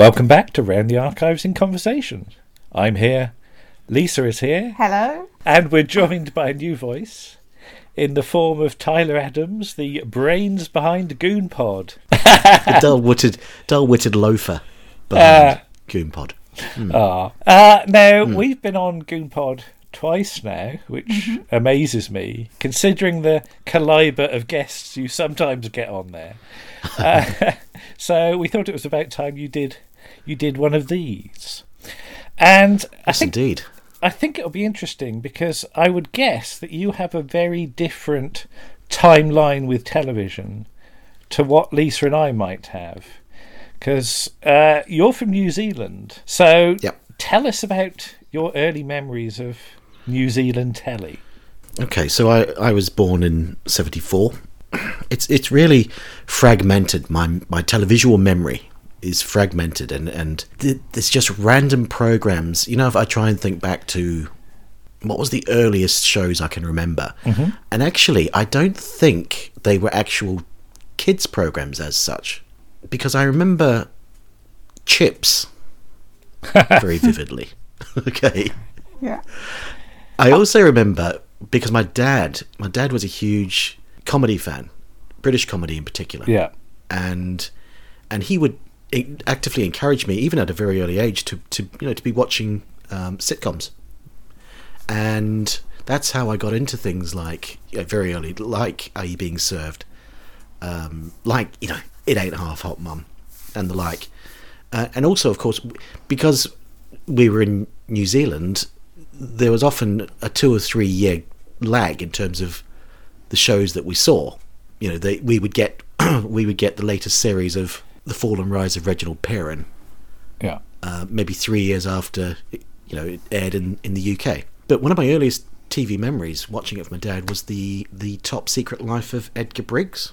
Welcome back to Round the Archives in Conversation. I'm here, Lisa is here, Hello. and we're joined by a new voice in the form of Tyler Adams, the brains behind Goonpod. The dull-witted, dull-witted loafer behind Goon Pod. Ah. Uh, now, we've been on Goonpod twice now, which amazes me, considering the calibre of guests you sometimes get on there. Uh, so we thought it was about time you did you did one of these. And I think indeed. I think it'll be interesting because I would guess that you have a very different timeline with television to what Lisa and I might have. Because uh, you're from New Zealand. So Yep. tell us about your early memories of New Zealand telly. Okay, so I, I was born in '74. It's it's really fragmented. My my televisual memory is fragmented, and and there's just random programs. You know, if I try and think back to what was the earliest shows I can remember, mm-hmm. and actually, I don't think they were actual kids programs as such, because I remember Chips very vividly. okay. Yeah. I also remember because my dad, my dad was a huge comedy fan, British comedy in particular. Yeah. And and he would i- actively encouraged me, even at a very early age, to, to you know to be watching um, sitcoms. And that's how I got into things like you know, very early, like Are You Being Served, um, like you know It Ain't Half Hot Mum, and the like. Uh, and also, of course, because we were in New Zealand, there was often a two or three year lag in terms of the shows that we saw. You know, they, we would get we would get the latest series of The Fall and Rise of Reginald Perrin, Yeah. uh, maybe three years after it, you know it aired in, in the UK. But one of my earliest TV memories watching it with my dad was the the Top Secret Life of Edgar Briggs.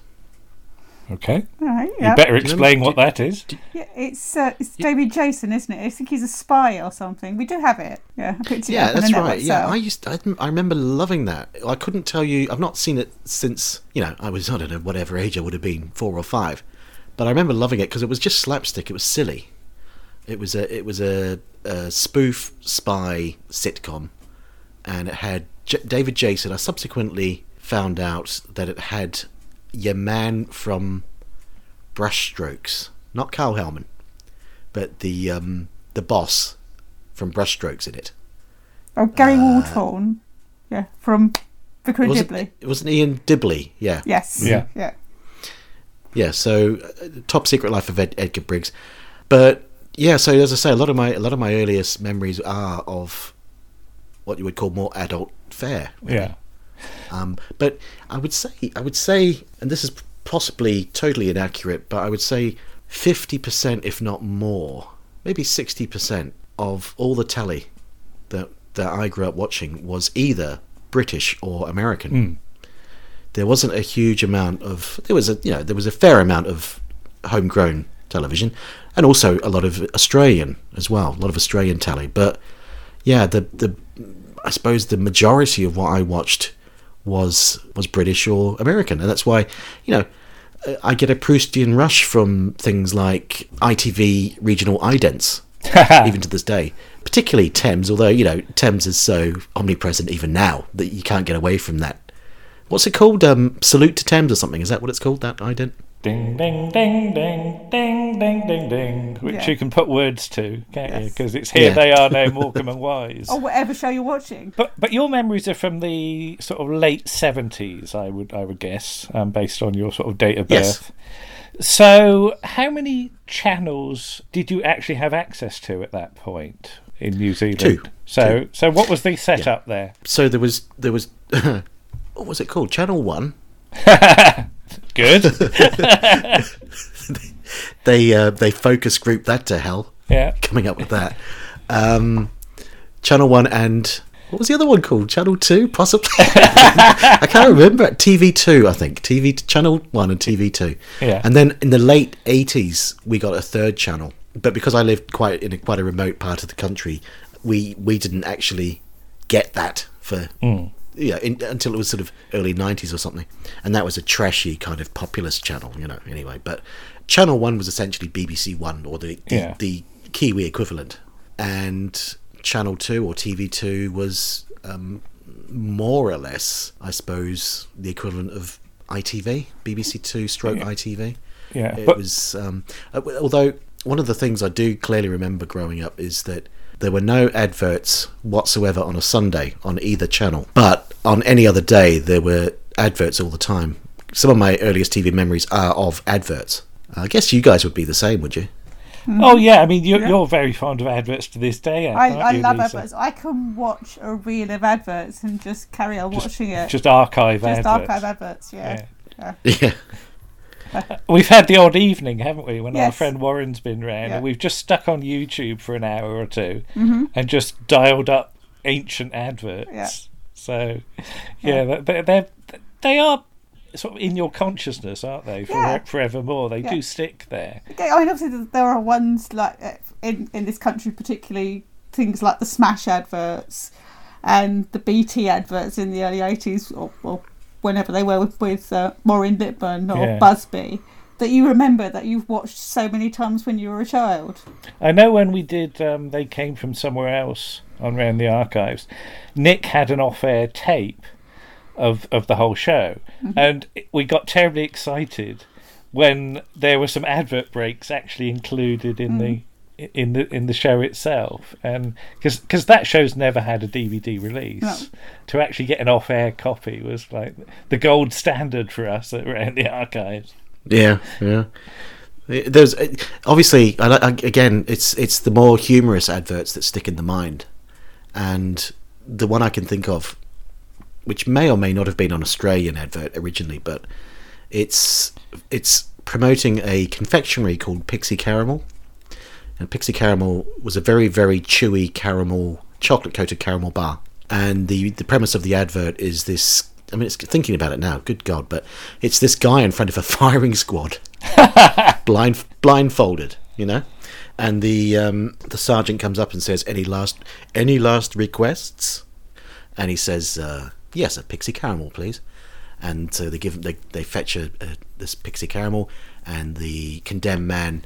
Okay. All right. You Yeah. better you remember- explain what that is. yeah it's uh, it's David Jason, isn't it? I think he's a spy or something. We do have it. Yeah. I picked it Yeah, up that's right. network Yeah, sale. I used I, I remember loving that. I couldn't tell you. I've not seen it since you know I was I don't know whatever age I would have been four or five, but I remember loving it because it was just slapstick. It was silly. It was a it was a, a spoof spy sitcom, and it had J- David Jason. I subsequently found out that it had your man from Brushstrokes, not Karl Howman, but the um, the boss from Brushstrokes in it. Oh, Gary Waldhorn. Yeah. From Vicar and Was Dibley. it, it wasn't Ian Dibley, yeah. Yes. Yeah. Yeah. Yeah, so uh, Top Secret Life of Ed, Edgar Briggs. But yeah, so as I say, a lot of my a lot of my earliest memories are of what you would call more adult fare. Yeah. Um, but I would say I would say and this is possibly totally inaccurate, but I would say 50% if not more, maybe 60% of all the telly that that I grew up watching was either British or American. There wasn't a huge amount of there was a you know there was a fair amount of homegrown television and also a lot of Australian as well, a lot of Australian telly, but yeah, the the I suppose the majority of what I watched was was British or American, and that's why you know I get a Proustian rush from things like ITV regional idents, even to this day. Particularly Thames, although you know Thames is so omnipresent even now that you can't get away from that. What's it called? Um, Salute to Thames or something? Is that what it's called? That ident? Ding, ding, ding, ding, ding, ding, ding, ding. Which Yeah. you can put words to, can't you? Because it's here Yeah. they are now, Morecambe and Wise. Or whatever show you're watching. But but your memories are from the sort of late seventies, I would I would guess, um, based on your sort of date of Yes. birth. So, how many channels did you actually have access to at that point in New Zealand? Two. So, Two. so what was the setup there? So there was there was what was it called? Channel One. Good. They uh, they focus group that to hell. yeah. coming up with that. Um, Channel One and what was the other one called? Channel Two, possibly. I can't remember. TV Two, I think. TV Channel One and TV Two. Yeah. And then in the late eighties, we got a third channel. But because I lived quite in a quite a remote part of the country, we we didn't actually get that for yeah in, until it was sort of early nineties or something. And that was a trashy kind of populist channel, you know. Anyway, but Channel One was essentially BBC One or the the, Yeah. the Kiwi equivalent, and Channel Two or TV Two was um, more or less, I suppose, the equivalent of ITV, BBC Two stroke ITV. Yeah, It but- was. Um, uh, although one of the things I do clearly remember growing up is that there were no adverts whatsoever on a Sunday on either channel, but on any other day there were adverts all the time. Some of my earliest TV memories are of adverts. I guess you guys would be the same, would you? Hmm. Oh yeah, I mean you're, you're very fond of adverts to this day. I, aren't I you, love Lisa? adverts. I can watch a reel of adverts and just carry on watching it. Just archive Just adverts. archive adverts, yeah. Yeah. yeah. Yeah. We've had the odd evening, haven't we, when our friend Warren's been round, Yeah. Mm-hmm. and we've just stuck on YouTube for an hour or 2 and just dialed up ancient adverts. Yeah. So, yeah, they they're, they are sort of in your consciousness, aren't they? For, Yeah. Forevermore, they Yeah. do stick there. I mean, obviously, there are ones like uh, in in this country, particularly things like the Smash adverts and the BT adverts in the early eighties, or, or whenever they were with, with uh, Maureen Lipman or Yeah. Buzby, that you remember that you've watched so many times when you were a child. I know when we did, um, they came from somewhere else on round the archives. Nick had an off-air tape of of the whole show, and we got terribly excited when there were some advert breaks actually included in the in the in the show itself, um, and because because that show's never had a DVD release, No. to actually get an off-air copy was like the gold standard for us around the archives. Yeah, yeah. There's obviously I, I, again, it's it's the more humorous adverts that stick in the mind, and the one I can think of, which may or may not have been an Australian advert originally, but it's it's promoting a confectionery called Pixie Caramel, and Pixie Caramel was a very very chewy caramel chocolate coated caramel bar, and the the premise of the advert is this. I mean, it's thinking about it now. Good God! But it's this guy in front of a firing squad, blind blindfolded, you know, and the um, the sergeant comes up and says, "Any last any last requests?" And he says, uh, "Yes, a pixie caramel, please." And so they give they they fetch a, a, this pixie caramel, and the condemned man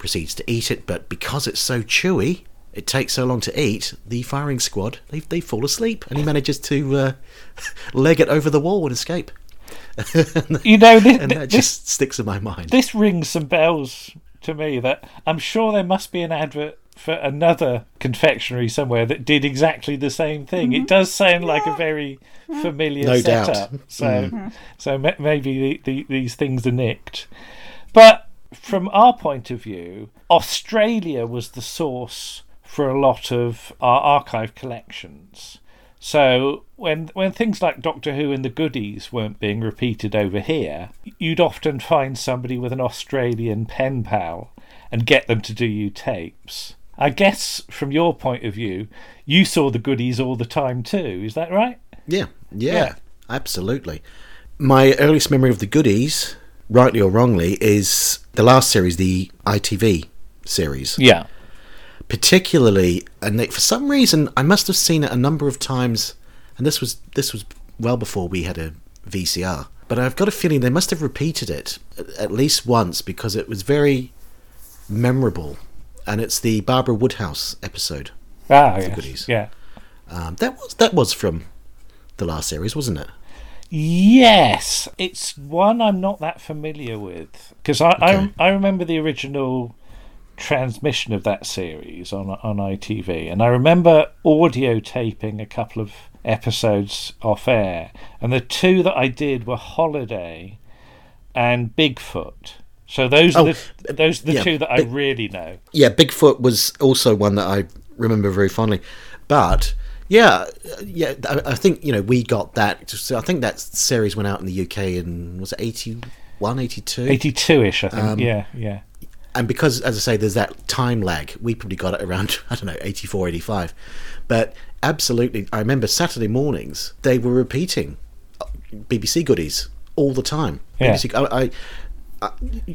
proceeds to eat it. But because it's so chewy, it takes so long to eat. The firing squad they they fall asleep, and he manages to uh, leg it over the wall and escape. You know, this, and that this just sticks in my mind. this rings some bells to me that I'm sure there must be an advert for another confectionery somewhere that did exactly the same thing. It mm-hmm. does sound like a very mm-hmm. familiar No doubt. setup. So, mm. so maybe the, the, these things are nicked. But from our point of view, Australia was the source for a lot of our archive collections. So when when things like Doctor Who and the Goodies weren't being repeated over here, you'd often find somebody with an Australian pen pal and get them to do you tapes. I guess from your point of view, you saw the Goodies all the time too. Is that right? Yeah, yeah, Yeah. absolutely. My earliest memory of the goodies, rightly or wrongly, is the last series, the ITV series. Yeah. Particularly, and they, for some reason, I must have seen it a number of times. And this was this was well before we had a VCR. But I've got a feeling they must have repeated it at, least once because it was very memorable. And it's the Barbara Woodhouse episode. Ah, yes. Yeah. Um, that was that was from the last series, wasn't it? Yes, it's one I'm not that familiar with because I, Okay. I I remember the original transmission of that series on on ITV, and I remember audio taping a couple of episodes off air, and the two that I did were Holiday and Bigfoot. So those are Oh, the those are the yeah, two that I really know. yeah, Bigfoot was also one that I remember very fondly. But yeah, uh, yeah, I, I think you know we got that. So I think that series went out in the UK in was it 81, 82? Eighty two ish, I think. Um, yeah, yeah. and because, as I say, there's that time lag, we probably got it around, I don't know, 84, 85. But absolutely, I remember Saturday mornings, they were repeating uh, BBC goodies all the time. Yeah. BBC, I, I, I,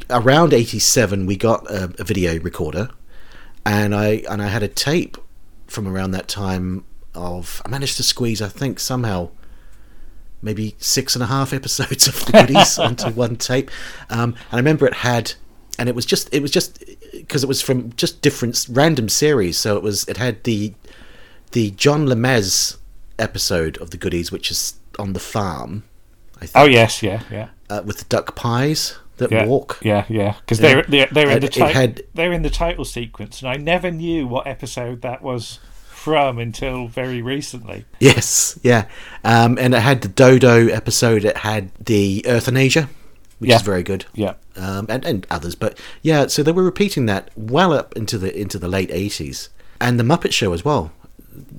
around 87, we got a, a video recorder, and I and I had a tape from around that time of I managed to squeeze I think somehow maybe six and a half episodes of the goodies onto one tape. Um, and I remember it had and it was just it was just because it was from just different random series. So it was it had the the John Lemez episode of the goodies which is on the farm I think. Oh yes, yeah, yeah. uh, with the duck pies that Yeah, walk. yeah, yeah, because they're they're, they're in the ti- had- they're in the title sequence, and I never knew what episode that was from until very recently. Yes, yeah. Um, and it had the Dodo episode. It had the Earthanasia, which Yeah. is very good. Yeah, Um, and, and others, but yeah. So they were repeating that well up into the into the late eighties, and the Muppet Show as well.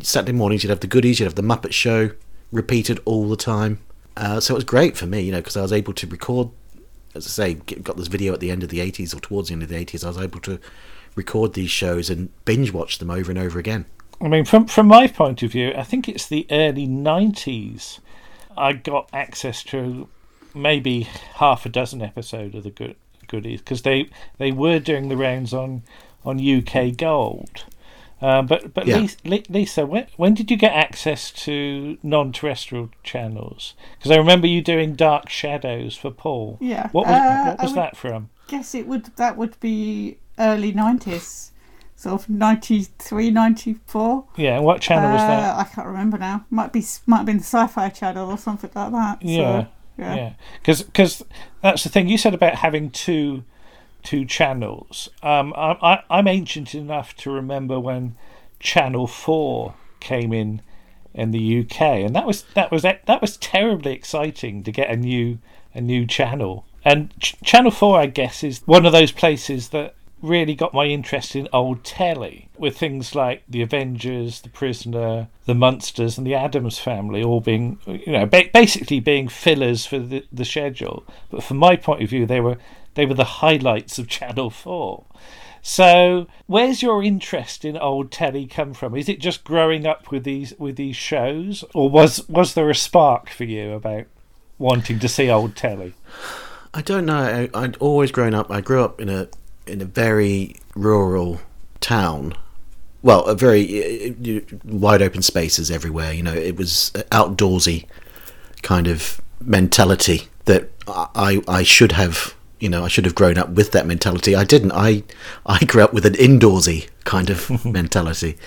Saturday mornings you'd have the goodies, you'd have the Muppet Show repeated all the time. Uh, so it was great for me, you know, because I was able to record. As I say, get, got this video at the end of the eighties or towards the end of the eighties. I was able to record these shows and binge watch them over and over again. I mean, from from my point of view, I think it's the early '90s. I got access to maybe half a dozen episodes of the good goodies because they they were doing the rounds on on UK Gold. Um, but but Yeah. Lisa, Lisa, when when did you get access to non-terrestrial channels? Because I remember you doing Dark Shadows for Paul. Yeah. What was Uh, what I was that from? guess it would that would be early 90s sort of 93 94 Yeah, what channel was that? Uh, i can't remember now might be might have been the sci-fi channel or something like that so, Yeah, yeah yeah, because that's the thing you said about having two two channels. Um, I, I, I'm ancient enough to remember when Channel Four came in in the UK, and that was that was that was terribly exciting to get a new a new channel. And Ch- Channel Four, I guess, is one of those places that really got my interest in old telly, with things like The Avengers, The Prisoner, The Munsters, and The Addams Family all being, you know, ba- basically being fillers for the, the schedule. But from my point of view, they were they were the highlights of Channel Four. So, where's your interest in old telly come from? Is it just growing up with these with these shows, or was was there a spark for you about wanting to see old telly? I don't know. I, I'd always grown up. I grew up in a in a very rural town. Well, a very uh, uh, wide open spaces everywhere. You know, it was outdoorsy kind of mentality that I I should have. You know, I should have grown up with that mentality. I didn't. I I grew up with an indoorsy kind of mentality.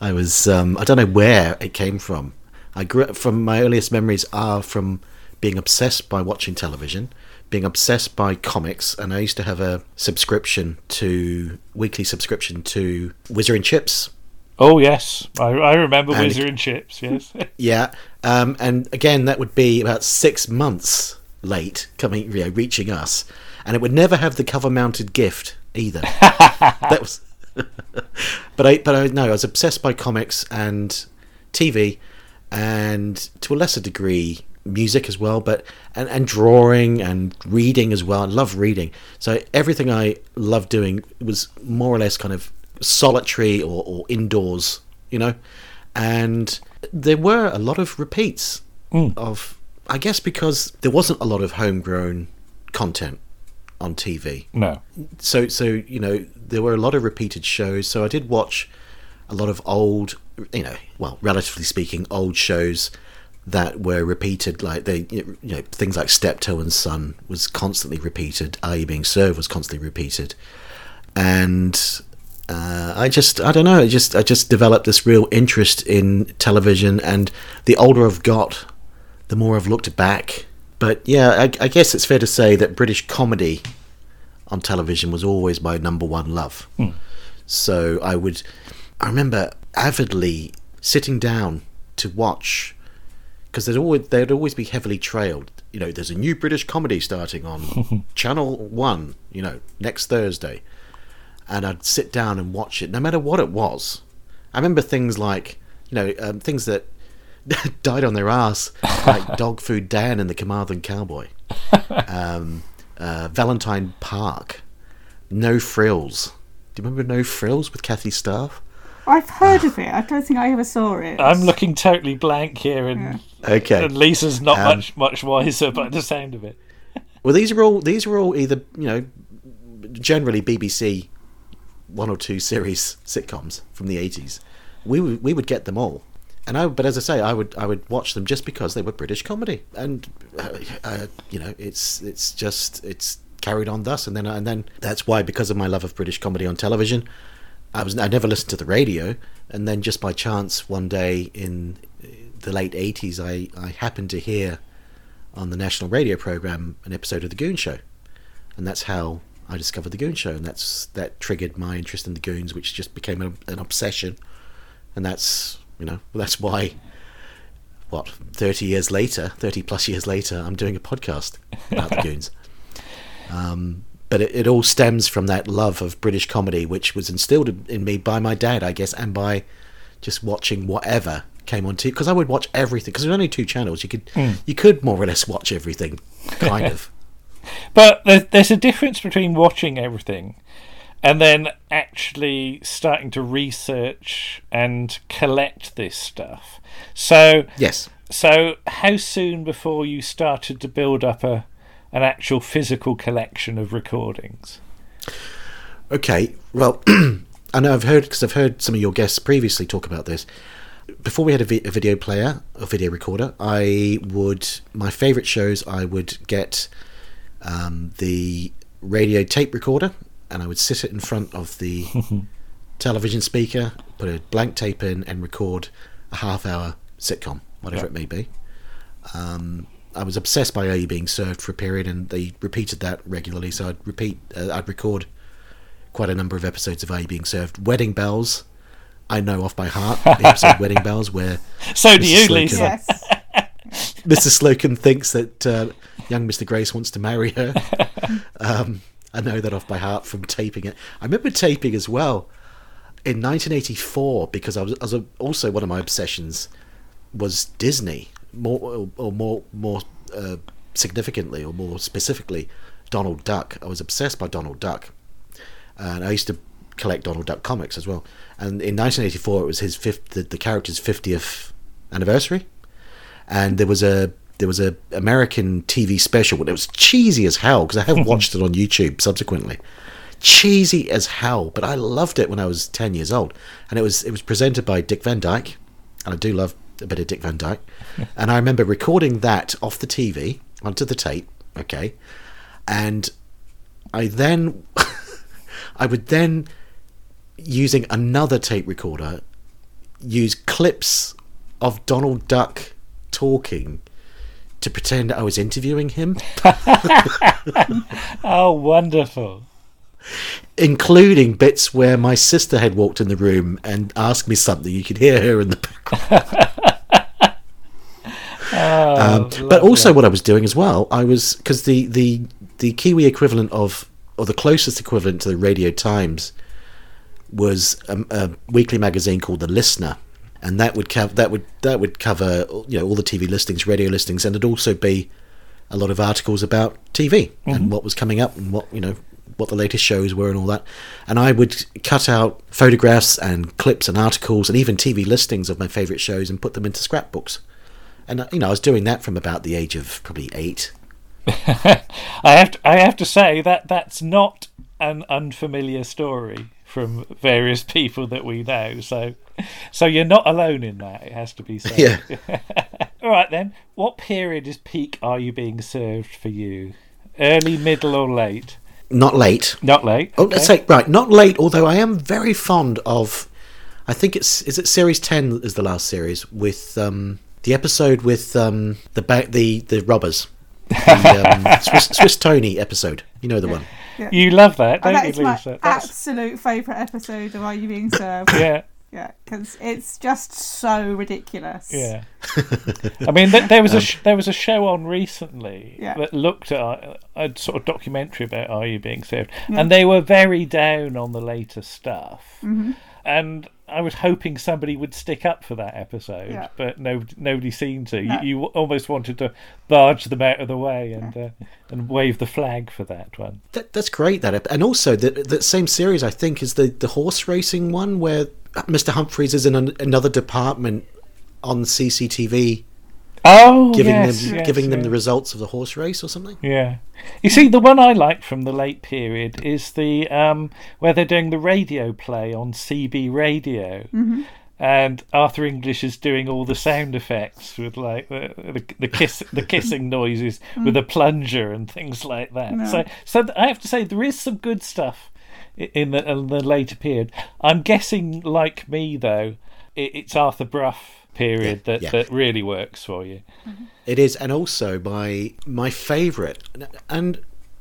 I was. Um, I don't know where it came from. I grew up from my earliest memories are from being obsessed by watching television, being obsessed by comics, and I used to have a subscription to weekly subscription to Whizzer and Chips. Oh yes, I, I remember And- Whizzer and Chips. Yes, Yeah, um, and again that would be about six months late coming, you know, reaching us, and it would never have the cover-mounted gift either. that was, but I, but I no, I was obsessed by comics and TV, and to a lesser degree music as well, but and, and drawing and reading as well. I love reading, so everything I loved doing was more or less kind of solitary or, or indoors, you know. And there were a lot of repeats mm. of, I guess, because there wasn't a lot of homegrown content on TV no, so so you know there were a lot of repeated shows. So i did watch a lot of old you know well relatively speaking old shows that were repeated like they you know things like steptoe and son was constantly repeated are you being served was constantly repeated. And uh, I just I don't know I just I just developed this real interest in television and the older I've got the more I've looked back. But yeah I, I guess it's fair to say that British comedy on television was always my number one love. So I would, I remember avidly sitting down to watch because there'd always they'd always be heavily trailed. You know, there's a new British comedy starting on Channel One. You know, next Thursday, and I'd sit down and watch it, no matter what it was. I remember things like, you know, um, things that died on their ass, like Dog Food Dan and the Carmarthen Cowboy um, uh, Valentine Park, No Frills. Do you remember No Frills with Kathy Staff? I've heard of it. I don't think I ever saw it. I'm looking totally blank here, and, Okay. and Lisa's not Um, much much wiser by the sound of it. Well, these are all these are all either you know, generally BBC one or two series sitcoms from the eighties. We would, we would get them all, and I. But as I say, I would I would watch them just because they were British comedy, and uh, uh, you know, it's it's just it's carried on thus, and then and then that's why because of my love of British comedy on television, I was I never listened to the radio, and then just by chance one day in the late eighties, I I happened to hear on the national radio program an episode of the Goon Show, and that's how I discovered the Goon Show, and that's that triggered my interest in the Goons, which just became an, an obsession, and that's you know that's why. What thirty years later, thirty plus years later, I'm doing a podcast about the Goons. Um, but it, it all stems from that love of British comedy, which was instilled in- me by my dad, I guess, and by just watching whatever came on TV. Because I would watch everything. Because there were only two channels, you could hmm. you could more or less watch everything, kind of. But there, there's a difference between watching everything and then actually starting to research and collect this stuff. So, Yes. so how soon before you started to build up a an actual physical collection of recordings? Okay. Well, I know I've heard because I've heard some of your guests previously talk about this. Before we had a, vi- a video player, a video recorder, I would my favourite shows. I would get um, the radio tape recorder, and I would sit it in front of the television speaker, put a blank tape in, and record a half-hour sitcom, whatever Yeah. it may be. Um, I was obsessed by Are You Being Served for a period, and they repeated that regularly. So I'd repeat, uh, I'd record quite a number of episodes of Are You Being Served. Wedding Bells, I know off by heart. The episode Wedding Bells, where So do you, Slocombe. Lisa? yes. Mr. Slocombe thinks that uh, young Mr. Grace wants to marry her. um, I know that off by heart from taping it. I remember taping as well in 1984 because I was, I was also one of my obsessions was Disney, more or, or more more uh, significantly or more specifically Donald Duck. I was obsessed by Donald Duck, and I used to collect Donald Duck comics as well. And in 1984, it was his fifth, the, the character's 50th anniversary, and there was a there was a American TV special, it was cheesy as hell because I have watched it on YouTube subsequently. Cheesy as hell, but I loved it when I was 10 years old, and it was it was presented by Dick Van Dyke, and I do love a bit of Dick Van Dyke, and I remember recording that off the TV onto the tape, okay, and I then I would then using another tape recorder use clips of Donald Duck talking to pretend I was interviewing him, Oh, wonderful. Including bits where my sister had walked in the room and asked me something. You could hear her in the background. Oh, Um, but also, what I was doing as well, I was because the, the the Kiwi equivalent of or the closest equivalent to the Radio Times was a, a weekly magazine called The Listener, and that would cover that would that would cover you know all the TV listings, radio listings, and it'd also be a lot of articles about TV and what was coming up and what you know what the latest shows were and all that. And I would cut out photographs and clips and articles and even TV listings of my favourite shows and put them into scrapbooks. And uh, you know I was doing that from about the age of probably eight. I have to, I have to say that that's not an unfamiliar story from various people that we know. So, so you're not alone in that. It has to be said. Yeah. All right then. What period is peak? Are you being served for you? Early, middle, or late? Not late. Not late. Oh, okay. let's say right, not late. Although I am very fond of, I think it's is it series ten is the last series with um, the episode with um, the ba- the the robbers, the um, Swiss, Swiss Tony episode. You know the one. You love that, And don't that you, is my Lisa? That's, absolute favourite episode of Are You Being Served? yeah. Yeah, because it's just so ridiculous. Yeah, I mean, th- there was a um, sh- there was a show on recently Yeah. that looked at a, a sort of documentary about Are You Being Served, and they were very down on the later stuff. Mm-hmm. And I was hoping somebody would stick up for that episode, Yeah. but no, nobody seemed to. No. You, you almost wanted to barge them out of the way and uh, and wave the flag for that one. That, that's great. That and also that that same series I think is the the horse racing one where Mr. Humphreys is in an, another department on CCTV Oh, giving yes, them yes, giving them the results of the horse race or something. Yeah. You see, the one I like from the late period is the um, where they're doing the radio play on CB radio. And Arthur English is doing all the sound effects with like the the, the kiss the kissing noises with a plunger and things like that. No. So so I have to say there is some good stuff in the in the later period. I'm guessing like me though, it, it's Arthur Brough period Yeah, that yeah. that really works for you. Mm-hmm. It is, and also my my favourite, and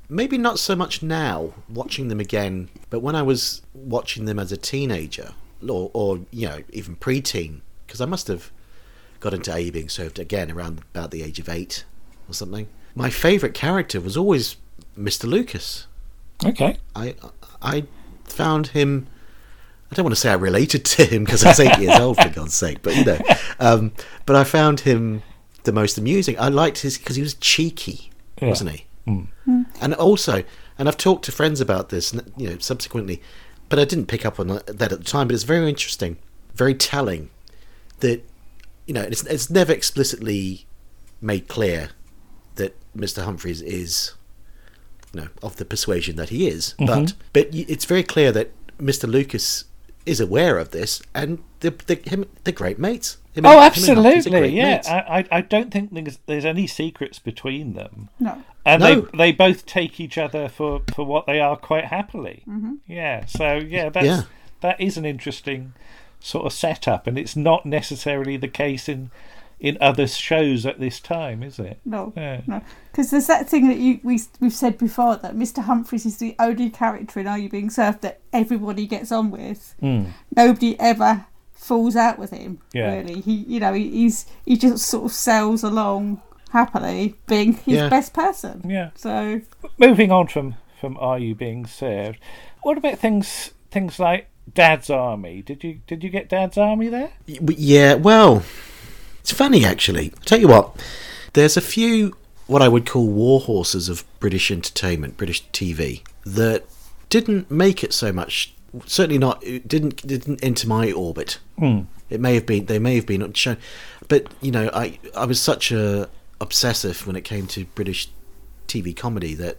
maybe not so much now watching them again, but when I was watching them as a teenager, or, or you know even preteen, because I must have got into A being served again around about the age of eight or something. My favourite character was always Mr. Lucas. Okay. I I found him. I don't want to say I related to him because I was eight years old for God's sake, but you know, um, but I found him the most amusing. I liked his because he was cheeky, Yeah. wasn't he? And also, and I've talked to friends about this, you know, subsequently, but I didn't pick up on that at the time. But it's very interesting, very telling that you know it's it's never explicitly made clear that Mr. Humphreys is you know, of the persuasion that he is. But but it's very clear that Mr. Lucas is aware of this, and the the him they're great mates. Him Oh, and absolutely. great Yeah, mates. I, I, I don't think there's, there's any secrets between them, No. and No. they they both take each other for, for what they are quite happily. Mm-hmm. Yeah. So yeah, that's Yeah. that is an interesting sort of setup, and it's not necessarily the case in in other shows at this time, is it? No, Yeah. no, because there's that thing that you we we've said before that Mr. Humphreys is the only character in Are You Being Served that everybody gets on with. Mm. Nobody ever falls out with him. Yeah. Really, he you know he, he's he just sort of sails along happily, being his Yeah. best person. Yeah. So Moving on from from Are You Being Served? What about things things like Dad's Army? Did you did you get Dad's Army there? Yeah, well, it's funny actually. I'll tell you what, there's a few what I would call war horses of British entertainment, British TV, that didn't make it so much. Certainly not. Didn't didn't enter my orbit. Hmm. It may have been. They may have been shown, but you know, I I was such a obsessive when it came to British TV comedy that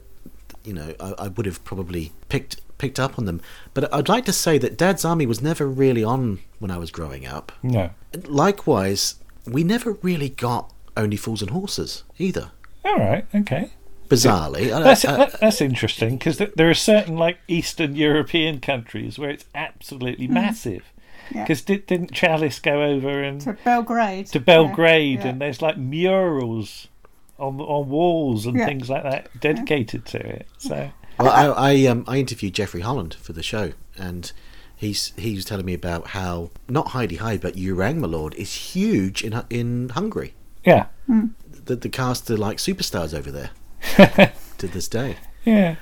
you know I, I would have probably picked picked up on them. But I'd like to say that Dad's Army was never really on when I was growing up. No. Likewise, we never really got Only Fools and Horses either. All right. Okay. Bizarrely, I- That's I- that, that's interesting because th- there are certain like Eastern European countries where it's Mm. absolutely massive. Yeah. Because did, didn't Challis go over and to Belgrade. to Belgrade Yeah, yeah. and there's like murals on on walls and Yeah. things like that dedicated to it. So Well, I I, um, I interviewed Jeffrey Holland for the show, and he's he was telling me about how not Hi-de-Hi, but You Rang my Lord is huge in in Hungary. yeah, The the cast are like superstars over there to this day. yeah,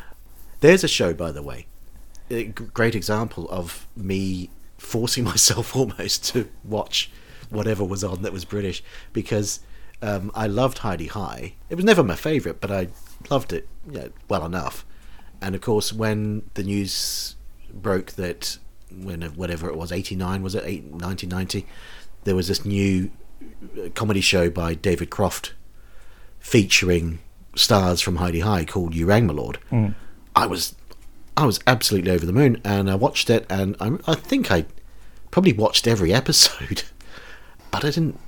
There's a show, by the way, a g- great example of me forcing myself almost to watch whatever was on that was British because um, I loved Hi-de-Hi. It was never my favourite, but I loved it you know, well enough. And of course, when the news broke that when whatever it was, eighty nine was it, eight, 1990, there was this new uh, comedy show by David Croft featuring stars from Hi-de-Hi called You Rang My Lord. I was I was absolutely over the moon, and I watched it, and I, I think I probably watched every episode, but I didn't.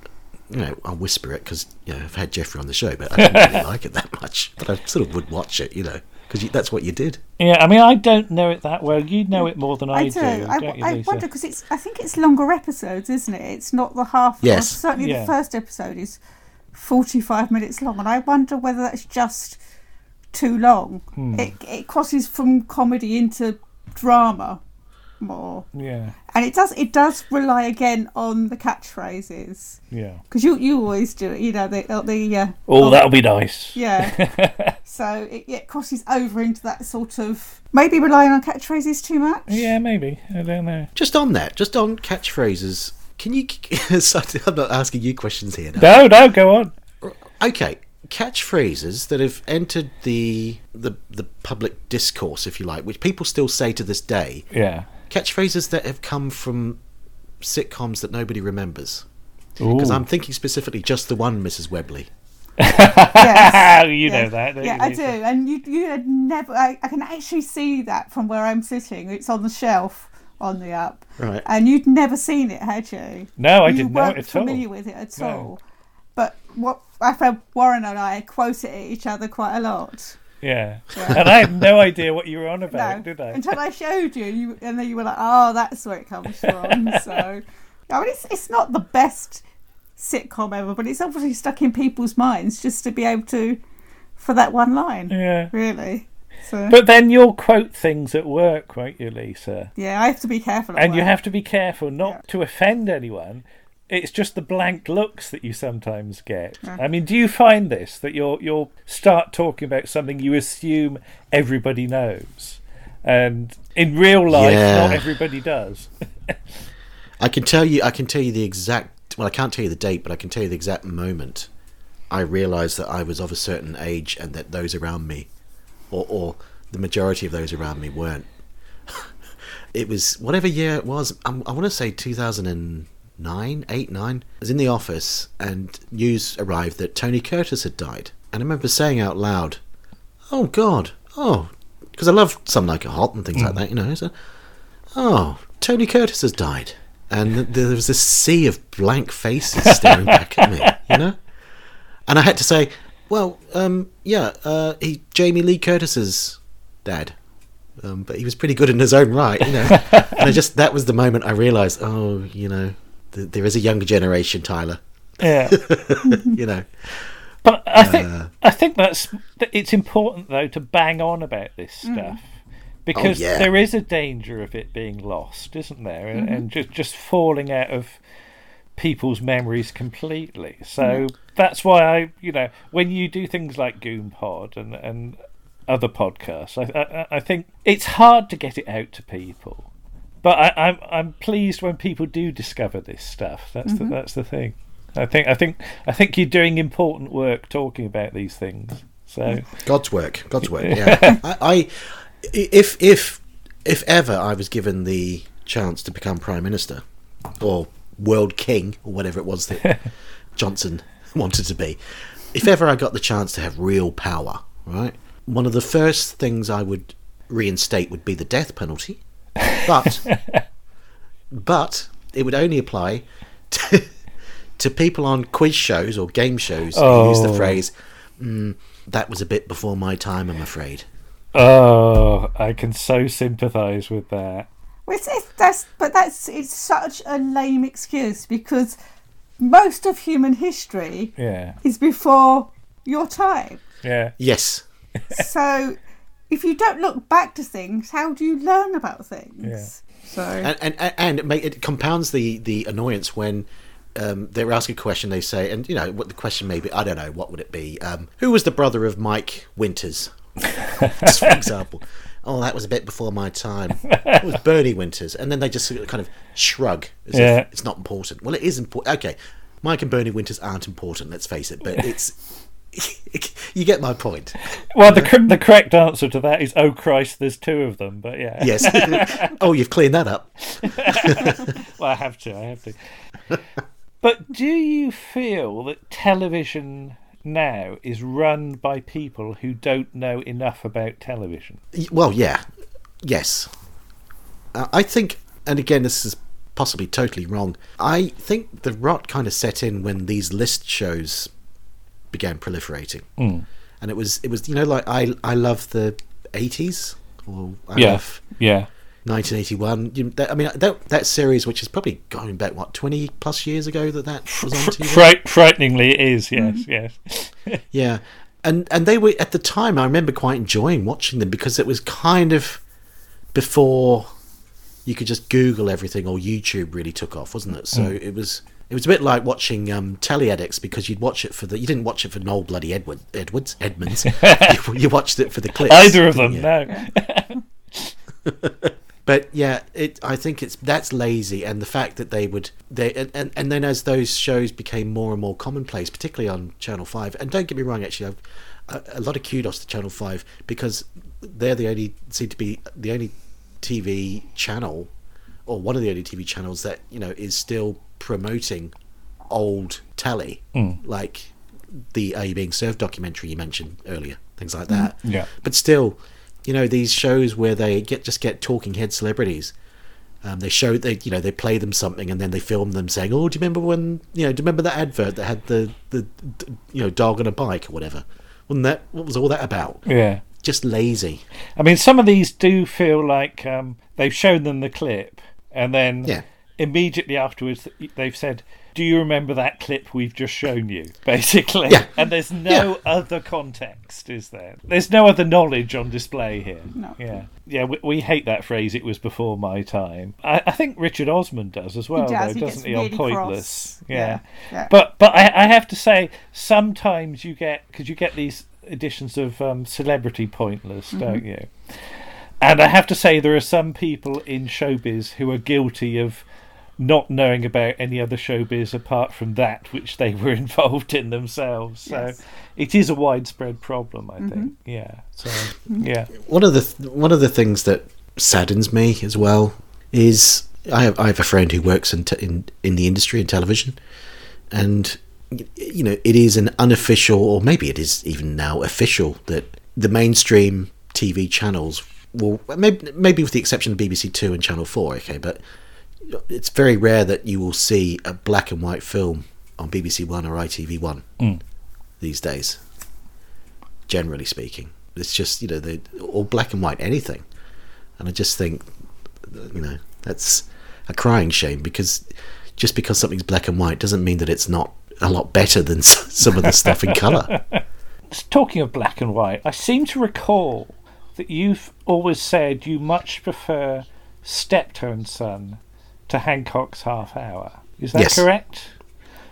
You know, I'll whisper it because you know I've had Jeffrey on the show, but I didn't really like it that much. But I sort of would watch it, you know, because that's what you did. yeah. I mean, I don't know it that well. You know it more than I, I do. I, don't you, I wonder because it's. I think it's longer episodes, isn't it? It's not the half. Yes. or certainly, Yeah. the first episode is forty-five minutes long, and I wonder whether that's just too long. Hmm. It it crosses from comedy into drama more. Yeah. And it does it does rely again on the catchphrases Yeah. because you you always do it. You know the the uh, Oh, that'll be nice. yeah. so it, it crosses over into that sort of maybe relying on catchphrases too much. Yeah, maybe. I don't know. Just on that, just on catchphrases, can you? I'm not asking you questions here. Now. No, no, go on. Okay, catchphrases that have entered the the the public discourse, if you like, which people still say to this day. Yeah. Catchphrases that have come from sitcoms that nobody remembers. Because I'm thinking specifically just the one, Mrs. Webley. Yes. you Yeah. know that, yeah, you, I do, and you you had never. I, I can actually see that from where I'm sitting. It's on the shelf on the app, Right. and you'd never seen it, had you? No, I you didn't know weren't it at all. familiar with it at No. all. But what my friend Warren and I quote it at each other quite a lot. Yeah. and I had no idea what you were on about, No, did I? until I showed you, you, and then you were like, "Oh, that's where it comes from." so, I mean, it's it's not the best sitcom ever, but it's obviously stuck in people's minds just to be able to for that one line, Yeah. really. So, But then you'll quote things at work, won't you, Lisa? yeah, I have to be careful. And you have to be careful not Yeah. to offend anyone. It's just the blank looks that you sometimes get. Yeah. I mean, do you find this that you'll you'll start talking about something you assume everybody knows, and in real life, Yeah. not everybody does. I can tell you. I can tell you the exact. Well, I can't tell you the date, but I can tell you the exact moment I realised that I was of a certain age and that those around me, or, or the majority of those around me, weren't. it was whatever year it was. i I want to say two thousand and nine, eight, nine. I was in the office and news arrived that Tony Curtis had died, and I remember saying out loud, "Oh God, oh," because I love Some Like It Hot and things like that, you know. So, oh, Tony Curtis has died. And there was this sea of blank faces staring back at me, you know? And I had to say, well, um, yeah, uh, he Jamie Lee Curtis's dad. Um, but he was pretty good in his own right, you know. and I just, that was the moment I realised, oh, you know, th- there is a younger generation, Tyler, Yeah. you know. But I think Uh. I think that's it's important though to bang on about this mm. stuff oh, because yeah. there is a danger of it being lost, isn't there, and, mm-hmm. and just just falling out of people's memories completely. So mm-hmm. that's why I, you know, when you do things like Goon Pod and and other podcasts, I, I I think it's hard to get it out to people. But I, I'm I'm pleased when people do discover this stuff. That's the, mm-hmm. that's the thing. I think I think I think you're doing important work talking about these things. So mm. God's work, God's work. Yeah, I, I, if if if ever I was given the chance to become prime minister or world king or whatever it was that Johnson wanted to be, if ever I got the chance to have real power, right, one of the first things I would reinstate would be the death penalty, but but it would only apply to, to people on quiz shows or game shows who use the Oh. phrase mm, that was a bit before my time i'm afraid oh, I can so sympathise with that. Well, it's, it's, that's but that's it's such a lame excuse because most of human history Yeah, is before your time. yeah, yes so if you don't look back to things, how do you learn about things? So and and, and- and it, ma- it compounds the the annoyance when um, they ask a question they say and you know what the question may be i don't know what would it be? Um, who was the brother of mike winters? Just for example. Oh that was a bit before my time. It was bernie winters. And then they just kind of shrug as Yeah. if it's not important. Well it is important okay. Mike and bernie winters aren't important let's face it but it's you get my point Well, the the correct answer to that is oh Christ, there's two of them. But yeah, yes oh you've cleaned that up well, I have to. I have to. but do you feel that television now is run by people who don't know enough about television? Well, yeah, yes. Uh, I think, and again, this is possibly totally wrong. I think the rot kind of set in when these list shows began proliferating, hmm. and it was it was you know like I I love the eighties or I Yeah. love Yeah, 1981. You, that, I mean that that series, which is probably going back what 20 plus years ago that that was on TV. fright- frighteningly, it is. Mm-hmm. Yes, yes. Yeah, and and they were at the time. I remember quite enjoying watching them because it was kind of before you could just Google everything, or YouTube really took off, wasn't it? So mm. it was it was a bit like watching um, Telly Addicts because you'd watch it for the you didn't watch it for Noel bloody Edward Edwards Edmonds. you, you watched it for the clips. Either of them, you? no. But yeah, it. I think it's that's lazy, and the fact that they would they and, and, and then as those shows became more and more commonplace, particularly on Channel Five, and don't get me wrong, actually, I've, a, a lot of kudos to Channel Five because they're the only seem to be the only TV channel, or one of the only TV channels that you know is still promoting old telly, like the Are You Being Served documentary you mentioned earlier, things like that. Yeah. But still, you know, these shows where they get just get talking head celebrities. Um, they show they you know they play them something and then they film them saying, "Oh, do you remember when you know? Do you remember that advert that had the the d- you know dog on a bike or whatever? Wasn't that what was all that about? Yeah. Just lazy. I mean, some of these do feel like um, they've shown them the clip, and then Yeah. Immediately afterwards they've said, "Do you remember that clip we've just shown you?" Basically, Yeah. and there's no other context, is there? There's no other knowledge on display here. No. Yeah, yeah. We, we hate that phrase. It was before my time. I, I think Richard Osman does as well, does, though, he doesn't gets he? On Pointless. Yeah. Yeah, yeah. But but I, I have to say, sometimes you get because you get these editions of um, Celebrity Pointless, Mm-hmm. don't you? And I have to say, there are some people in showbiz who are guilty of not knowing about any other showbiz apart from that which they were involved in themselves. So Yes. it is a widespread problem, I Mm-hmm. think. Yeah. So yeah. One of the th- one of the things that saddens me as well is I have I have a friend who works in te- in in the industry in television, and you know it is an unofficial or maybe it is even now official that the mainstream TV channels will maybe maybe with the exception of BBC Two and Channel Four, okay, but it's very rare that you will see a black and white film on BBC One or ITV One hmm. these days. Generally speaking, it's just you know they all black and white anything, and I just think you know that's a crying shame because just because something's black and white doesn't mean that it's not a lot better than some of the stuff in color. Talking of black and white, I seem to recall that you've always said you much prefer Steptoe and Son to Hancock's Half Hour. Is that Yes. correct?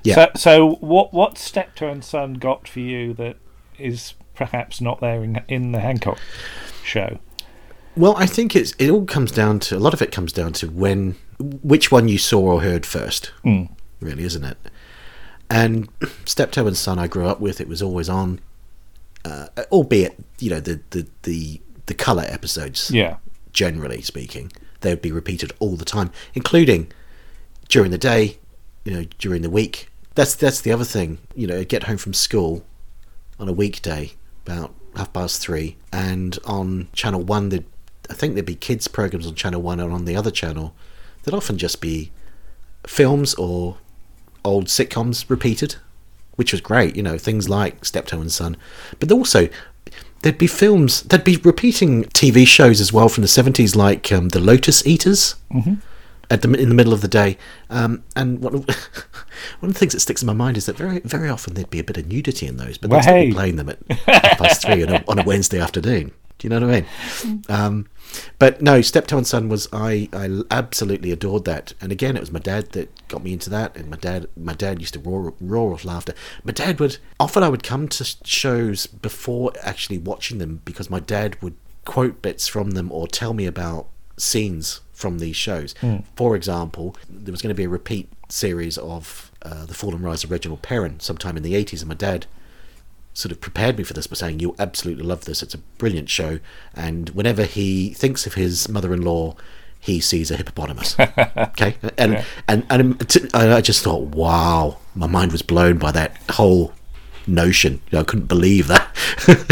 Yeah. So, so what what Steptoe and Son got for you that is perhaps not there in in the Hancock show? Well, I think it's it all comes down to a lot of it comes down to when which one you saw or heard first, really, isn't it? And Steptoe and Son, I grew up with. It was always on, uh, albeit you know the the the the color episodes. Yeah. Generally speaking, they would be repeated all the time, including during the day, you know, during the week. That's that's the other thing. You know, get home from school on a weekday about half past three, and on Channel One, there'd, I think there'd be kids programs on Channel One, and on the other channel, there'd often just be films or old sitcoms repeated, which was great. You know, things like Steptoe and Son, but also there'd be films. There'd be repeating TV shows as well from the seventies, like um, the Lotus Eaters. Mm-hmm. At the, in the middle of the day, um, and one of, one of the things that sticks in my mind is that very very often there'd be a bit of nudity in those, but they'd still be playing them at half past three on a, on a Wednesday afternoon. Do you know what I mean? Um, but no, Steptoe and Son was I I absolutely adored that, and again it was my dad that got me into that, and my dad my dad used to roar roar with laughter. My dad would often I would come to shows before actually watching them because my dad would quote bits from them or tell me about scenes from these shows. For example, there was going to be a repeat series of uh, the Fall and Rise of Reginald Perrin sometime in the 80s, and my dad sort of prepared me for this by saying, "You'll absolutely love this. It's a brilliant show." And whenever he thinks of his mother-in-law, he sees a hippopotamus. okay, and and and t- I just thought, wow, my mind was blown by that whole notion. You know, I couldn't believe that.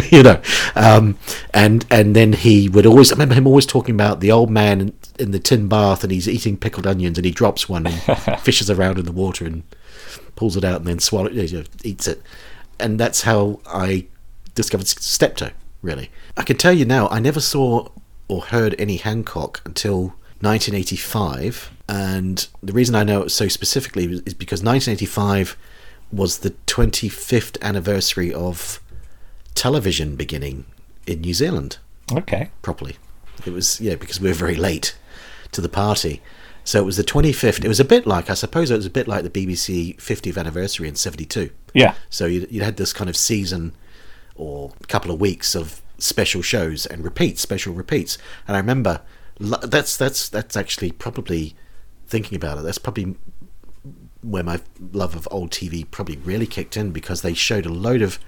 you know, um, and and then he would always. I remember him always talking about the old man in, in the tin bath, and he's eating pickled onions, and he drops one and fishes around in the water and pulls it out and then swallows, you know, eats it, and that's how I discovered Steptoe. Really, I can tell you now, I never saw or heard any Hancock until 1985, and the reason I know it so specifically is because 1985 was the 25th anniversary of television beginning in New Zealand Okay. properly. It was yeah because we were very late to the party. So it was the 25th. It was a bit like, I suppose, it was a bit like the BBC 50th anniversary in '72. Yeah. So you you had this kind of season or couple of weeks of special shows and repeats, special repeats. And I remember that's that's that's actually probably thinking about it. That's probably where my love of old TV probably really kicked in because they showed a load of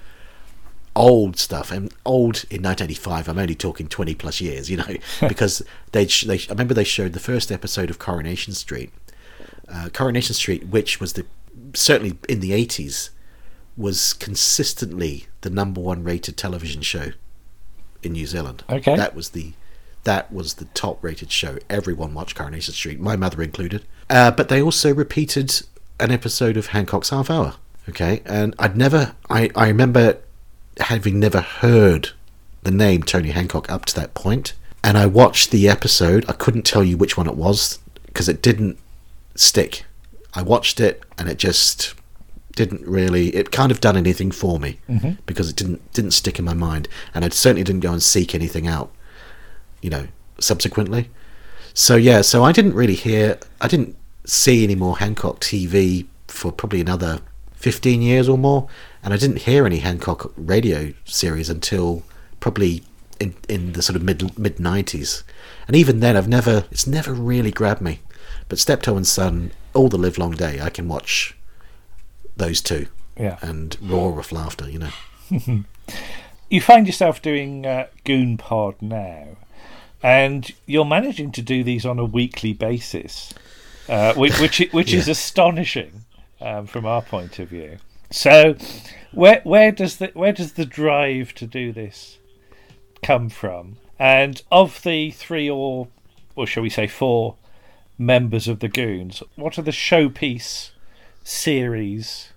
old stuff and old in 1985 i'm only talking 20 plus years you know because they, sh- they i remember they showed the first episode of coronation street uh, coronation street which was the certainly in the 80s was consistently the number one rated television show in new zealand. Okay. that was the that was the top rated show. Everyone watched coronation street my mother included. Uh, but they also repeated an episode of hancock's half hour okay? And i'd never i i remember having never heard the name Tony Hancock up to that point, and I watched the episode. I couldn't tell you which one it was because it didn't stick. I watched it and it just didn't really. It kind of done anything for me mm-hmm. because it didn't didn't stick in my mind, and I certainly didn't go and seek anything out. You know, subsequently. So yeah, so I didn't really hear. I didn't see any more Hancock TV for probably another 15 years or more and I didn't hear any Hancock radio series until probably in in the sort of mid mid 90s and even then I've never it's never really grabbed me. But Steptoe and Son all the live long day I can watch those two. Yeah. and roar with laughter you know. You find yourself doing uh, Goon Pod now, and you're managing to do these on a weekly basis, uh, which which, which is astonishing um, from our point of view. So, where where does the where does the drive to do this come from? And of the three or or shall we say four members of the Goons, what are the showpiece series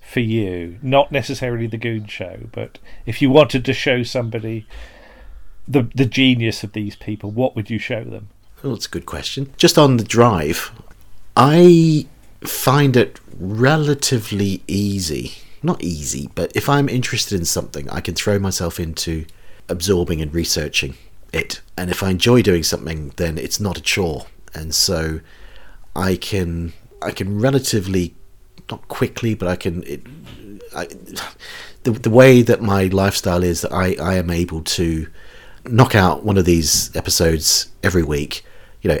for you? Not necessarily the Goon Show, but if you wanted to show somebody the the genius of these people, what would you show them? Oh, that's a good question. Just on the drive, I find it relatively easy. Not easy, but if I'm interested in something, I can throw myself into absorbing and researching it. And if I enjoy doing something, then it's not a chore. And so I can I can relatively not quickly, but I can it, I, the the way that my lifestyle is that I, I am able to knock out one of these episodes every week. You know,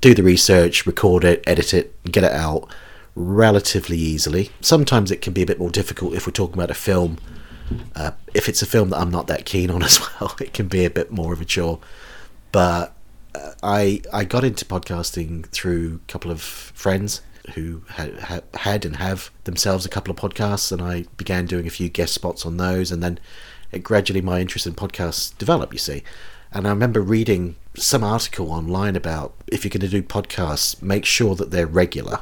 do the research, record it, edit it, get it out relatively easily. Sometimes it can be a bit more difficult if we're talking about a film. Uh, if it's a film that I'm not that keen on as well, it can be a bit more of a chore. But uh, I I got into podcasting through a couple of friends who had, had and have themselves a couple of podcasts, and I began doing a few guest spots on those, and then it gradually my interest in podcasts developed. You see, and I remember reading some article online about if you're going to do podcasts, make sure that they're regular,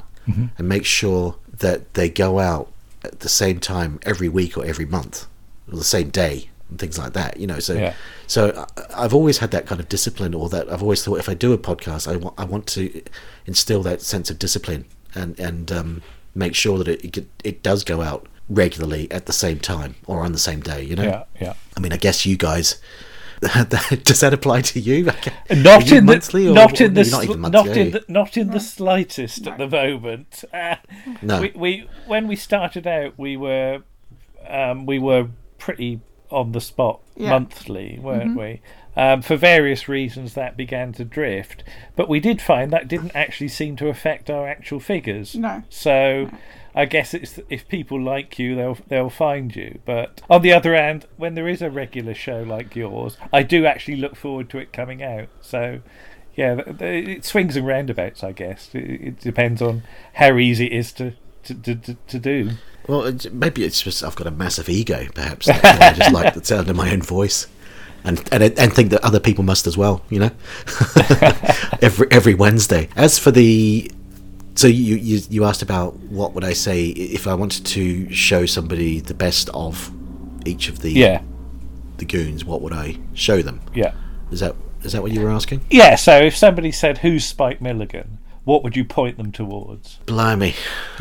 and make sure that they go out at the same time every week or every month, or the same day, and things like that. You know, so Yeah. so I've always had that kind of discipline, or that I've always thought if I do a podcast, I want I want to instill that sense of discipline and and um, make sure that it it, it does go out regularly at the same time or on the same day. You know, Yeah, yeah. I mean, I guess you guys. does that apply to you? Not you in the not in the you're not not, in the not in the slightest at the moment. Uh, No. we, we when we started out, we were um, we were pretty on the spot Yeah. monthly, weren't we? Um, for various reasons, that began to drift, but we did find that didn't actually seem to affect our actual figures. No. So. I guess it's if people like you, they'll they'll find you. But on the other hand, when there is a regular show like yours, I do actually look forward to it coming out. So, yeah, it swings and roundabouts. I guess it, depends on how easy it is to to, to, to, do. Well, maybe it's just I've got a massive ego, perhaps. I just like the sound of my own voice, and and and think that other people must as well. You know, every every Wednesday. As for the, so you, you you asked about what would I say if I wanted to show somebody the best of each of the Yeah, the goons. What would I show them? yeah, Is that is that what you were asking? yeah. So if somebody said, "Who's Spike Milligan?" what would you point them towards? Blimey.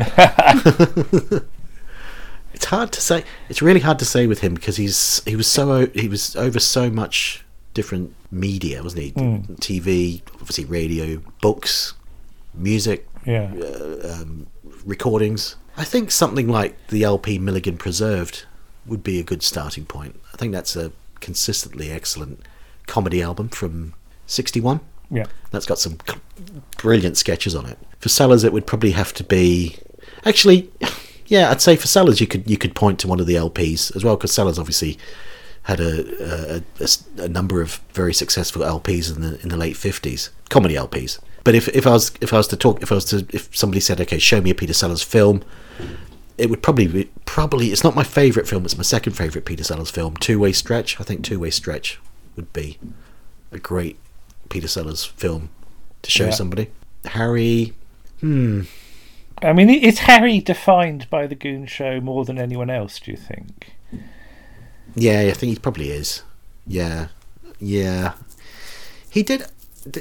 it's hard to say. It's really hard to say with him because he's he was so he was over so much different media, wasn't he? Hmm. TV, obviously radio, books, music, Yeah. um, recordings. I think something like the LP Milligan Preserved would be a good starting point. I think that's a consistently excellent comedy album from 61. Yeah. That's got some brilliant sketches on it. For Sellers, it would probably have to be. Actually, yeah, I'd say for Sellers, you could you could point to one of the LPs as well, because Sellers obviously had a number of very successful LPs in the in the late fifties, comedy LPs. But if, if I was if I was to talk if I was to if somebody said okay show me a Peter Sellers film, it would probably be probably it's not my favourite film. It's my second favourite Peter Sellers film. Two Way Stretch. I think Two Way Stretch would be a great Peter Sellers film to show Yeah. somebody. Harry, hmm, I mean, is Harry defined by the Goon Show more than anyone else? Do you think? yeah, I think he probably is. Yeah, yeah. He did.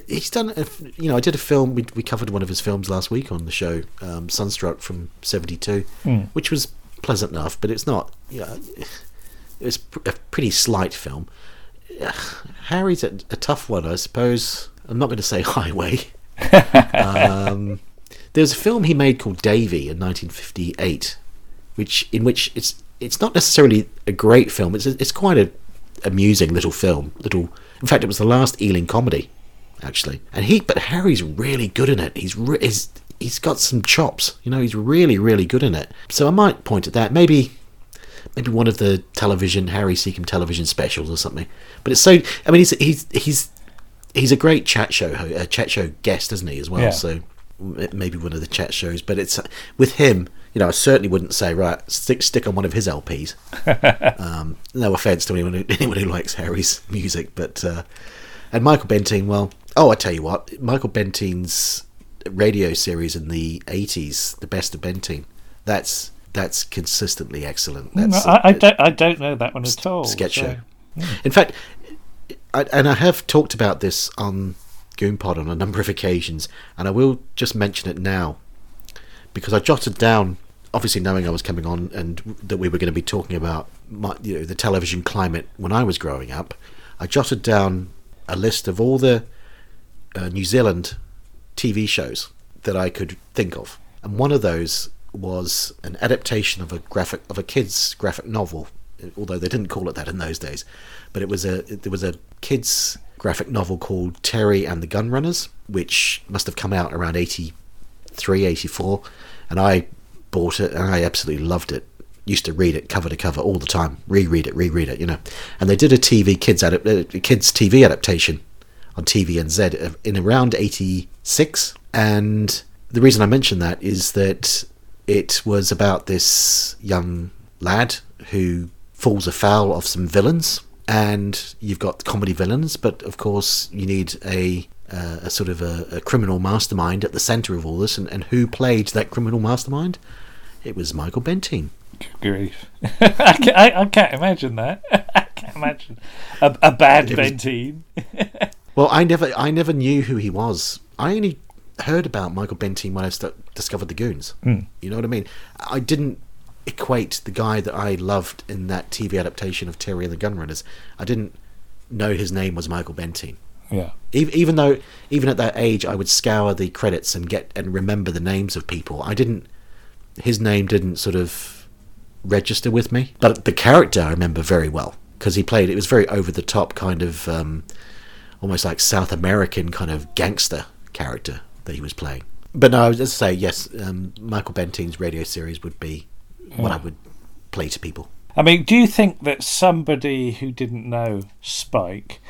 He's done. A, you know, I did a film. We we covered one of his films last week on the show, um, Sunstruck from '72, Mm. which was pleasant enough, but it's not. Yeah, it was pr- a pretty slight film. Harry's a, a tough one, I suppose. I'm not going to say Highway. um, there's a film he made called Davy in 1958, which in which it's it's not necessarily a great film. It's it's quite a amusing little film. Little, in fact, it was the last Ealing comedy, actually. And he, but Harry's really good in it. He's re- he's he's got some chops. You know, he's really really good in it. So I might point at that. Maybe maybe one of the television Harry Secombe television specials or something. But it's so. I mean, he's he's he's he's a great chat show ho- uh, chat show guest, isn't he? As well. Yeah. So maybe one of the chat shows. But it's with him. You know, I certainly wouldn't say right stick stick on one of his LPs. um, no offense to anyone who, anyone who likes Harry's music, but uh, and Michael Bentine. Well, oh, I tell you what, Michael Bentine's radio series in the '80s, the best of Bentine. That's that's consistently excellent. Mm, that's I, I don't. I don't know that one at all. sketch so- show. In fact, I, and I have talked about this on Goonpod on a number of occasions, and I will just mention it now because I jotted down, obviously knowing I was coming on and that we were going to be talking about my, you know, the television climate when I was growing up. I jotted down a list of all the uh, New Zealand TV shows that I could think of, and one of those was an adaptation of a graphic of a kids graphic novel, although they didn't call it that in those days. But it was a there was a kids graphic novel called Terry and the Gunrunners, which must have come out around 83, 84, and I bought it and I absolutely loved it. Used to read it cover to cover all the time, reread it, reread it, you know. And they did a TV kids uh, kids TV adaptation on TVNZ in around 86. And the reason I mention that is that it was about this young lad who falls afoul of some villains. And you've got comedy villains, but of course you need a uh, a sort of a, a criminal mastermind at the centre of all this. And, and who played that criminal mastermind? It was Michael Bentine. Grief. I, can't, I, I can't imagine that. I can't imagine a, a bad It was- Bentine. Well, I never, I never knew who he was. I only heard about Michael Bentine when I st- discovered the Goons. Mm. You know what I mean? I didn't equate the guy that I loved in that TV adaptation of Terry and the Gunrunners. I didn't know his name was Michael Bentine. Yeah. Even, even though, even at that age, I would scour the credits and get and remember the names of people. I didn't. His name didn't sort of register with me, but the character I remember very well because he played. It was very over the top kind of, um, almost like South American kind of gangster character that he was playing. But no, I was just say yes. Um, Michael Bentine's radio series would be what I would play to people. I mean, do you think that somebody who didn't know Spike